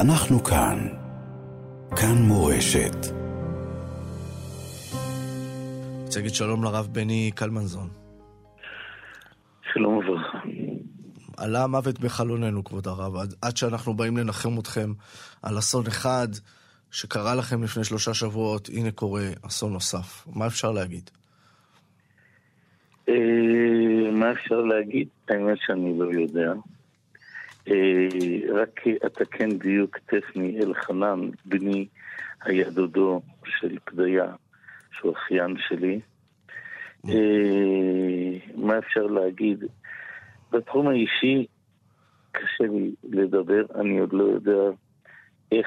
אנחנו כאן. כאן מורשת. רוצה להגיד שלום לרב בני קלמנזון. שלום וברכה. עלה המוות בחלוננו, כבוד הרב, עד, עד שאנחנו באים לנחם אתכם על אסון אחד שקרה לכם לפני שלושה שבועות, הנה קורה אסון נוסף. מה אפשר להגיד? אה, מה אפשר להגיד? האמת שאני לא יודע. אה, רק אתקן דיוק טכני, אלחנן, בני היה דודו של פדיה, שהוא אחיין שלי. אה, מה אפשר להגיד? בתחום האישי קשה לי לדבר, אני עוד לא יודע איך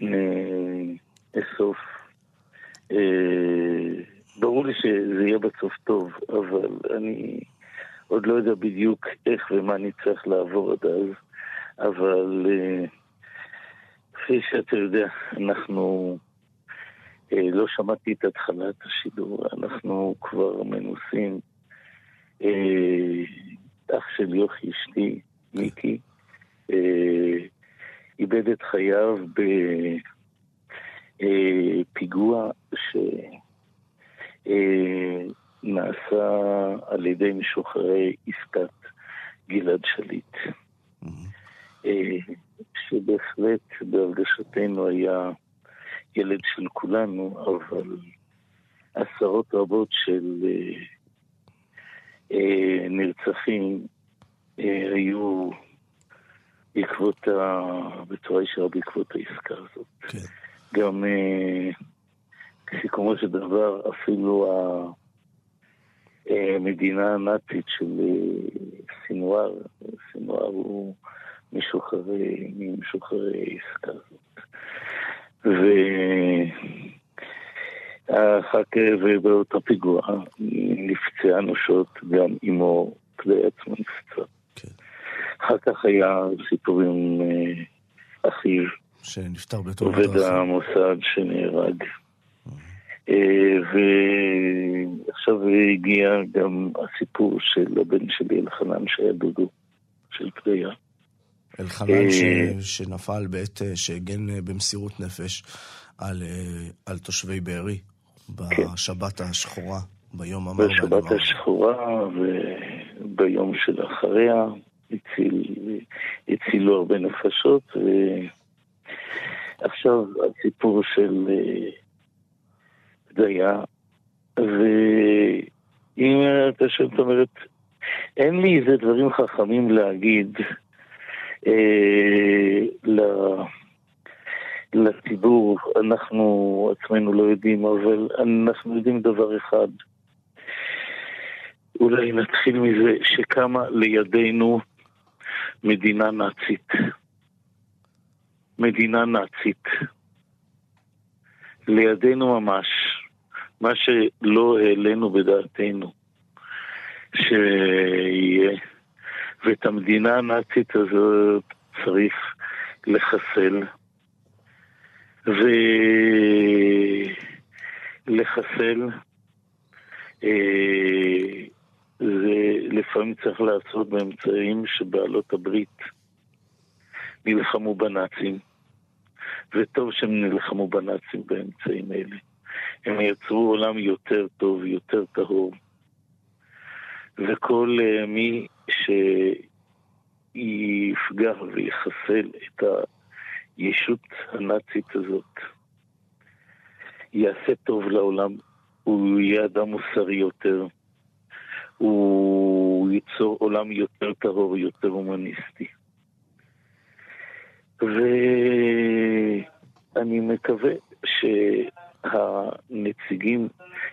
נאסוף. ברור לי שזה יהיה בסוף טוב, אבל אני עוד לא יודע בדיוק איך ומה אני צריך לעבור עד אז, אבל אה, כפי שאתה יודע, אנחנו... אה, לא שמעתי את התחלת השידור, אנחנו כבר מנוסים. אה, אח של יוכי, אשתי, מיקי, איבד את חייו בפיגוע ש... נעשה על ידי משוחררי עסקת גלעד שליט. אה, שבהחלט בהרגשתנו היה ילד של כולנו, אבל עשרות רבות של אה, אה, נרצחים היו בעקבות ה... בצורה ישרה בעקבות העסקה הזאת. כן. גם סיכומו של דבר, אפילו המדינה הנאצית של סינואר, סינואר הוא משוחררי, ממשוחררי העסקה הזאת. ואחר כך, ובאותו פיגוע נפצעה אנושות, גם אמו כדי עצמו נפצע. כן. אחר כך היה סיפורים אחיו. שנפטר בתור עובד המוסד שנהרג. אה, ועכשיו הגיע גם הסיפור של הבן שלי, אלחנן, שהיה דודו של פדיה. אלחנן אה, ש... שנפל בעת אה, שהגן במסירות נפש על, על תושבי בארי בשבת השחורה, ביום המר בשבת השחורה וביום שלאחריה הציל, הצילו הרבה נפשות. ועכשיו הסיפור של בדיה, ואם אתה שואל, זאת אומרת, אין לי איזה דברים חכמים להגיד אה, לציבור, אנחנו עצמנו לא יודעים, אבל אנחנו יודעים דבר אחד. אולי נתחיל מזה שקמה לידינו מדינה נאצית. מדינה נאצית. לידינו ממש. מה שלא העלינו בדעתנו שיהיה. ואת המדינה הנאצית הזאת צריך לחסל. ולחסל אה, זה לפעמים צריך לעשות באמצעים שבעלות הברית נלחמו בנאצים, וטוב שהם נלחמו בנאצים באמצעים אלה. הם יצרו עולם יותר טוב, יותר טהור. וכל uh, מי שיפגע ויחסל את הישות הנאצית הזאת, יעשה טוב לעולם, הוא יהיה אדם מוסרי יותר, הוא ייצור עולם יותר טהור, יותר הומניסטי. ואני מקווה ש... הנציגים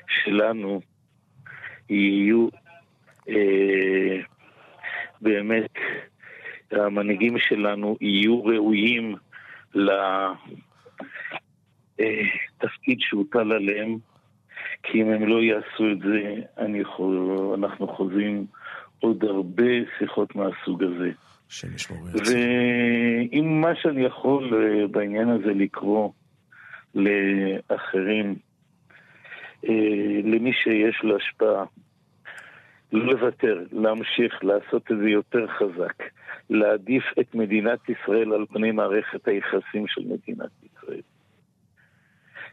שלנו יהיו אה, באמת, המנהיגים שלנו יהיו ראויים לתפקיד אה, שהוטל עליהם, כי אם הם לא יעשו את זה, אני. אנחנו חוזים עוד הרבה שיחות מהסוג הזה. ואם מה שאני יכול אה, בעניין הזה לקרוא לאחרים, למי שיש לו השפעה, לא לוותר, להמשיך, לעשות את זה יותר חזק, להעדיף את מדינת ישראל על פני מערכת היחסים של מדינת ישראל.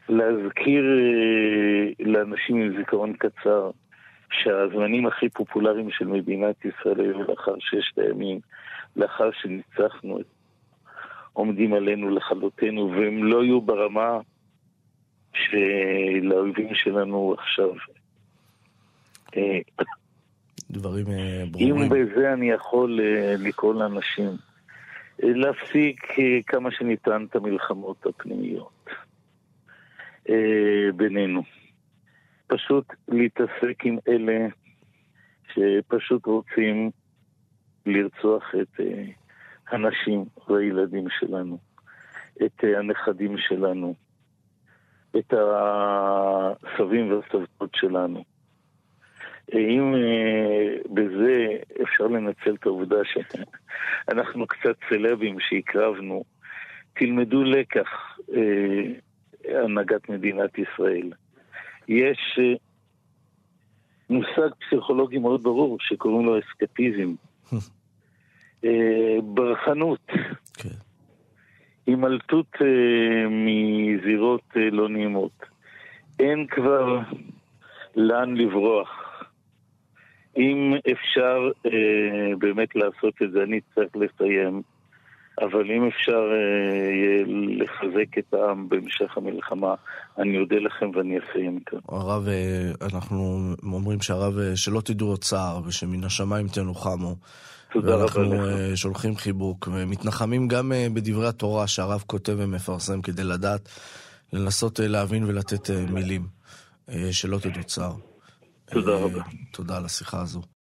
להזכיר אה, לאנשים עם זיכרון קצר שהזמנים הכי פופולריים של מדינת ישראל היו לאחר ששת הימים, לאחר שניצחנו עומדים עלינו לכלותנו, והם לא יהיו ברמה של האויבים שלנו עכשיו. אה, דברים אה, ברורים. אם בזה אני יכול לקרוא לאנשים, להפסיק כמה שניתן את המלחמות הפנימיות. אה, בינינו. פשוט להתעסק עם אלה שפשוט רוצים לרצוח את אה, הנשים והילדים שלנו, את אה, הנכדים שלנו, את הסבים והסבתות שלנו. אם בזה אפשר לנצל את העובדה שאנחנו קצת סלבים שהקרבנו, תלמדו לקח הנהגת מדינת ישראל. יש אה, מושג פסיכולוגי מאוד ברור שקוראים לו אסקפיזם. אה, ברחנות. הימלטות אה, מזירות לא נעימות. אין כבר לאן לברוח. אם אפשר באמת לעשות את זה, אני צריך לסיים. אבל אם אפשר אה, לחזק את העם בהמשך המלחמה, אני אודה לכם ואני אסיים כאן. הרב, אה, אנחנו אומרים שהרב, אה, שלא תדעו עוד צער, ושמן השמיים תנוחמו. תודה רבה לך. ואנחנו שולחים חיבוק, ומתנחמים גם בדברי התורה שהרב כותב ומפרסם כדי לדעת, לנסות להבין ולתת מילים. שלא תדעו צער. תודה רבה. תודה על השיחה הזו.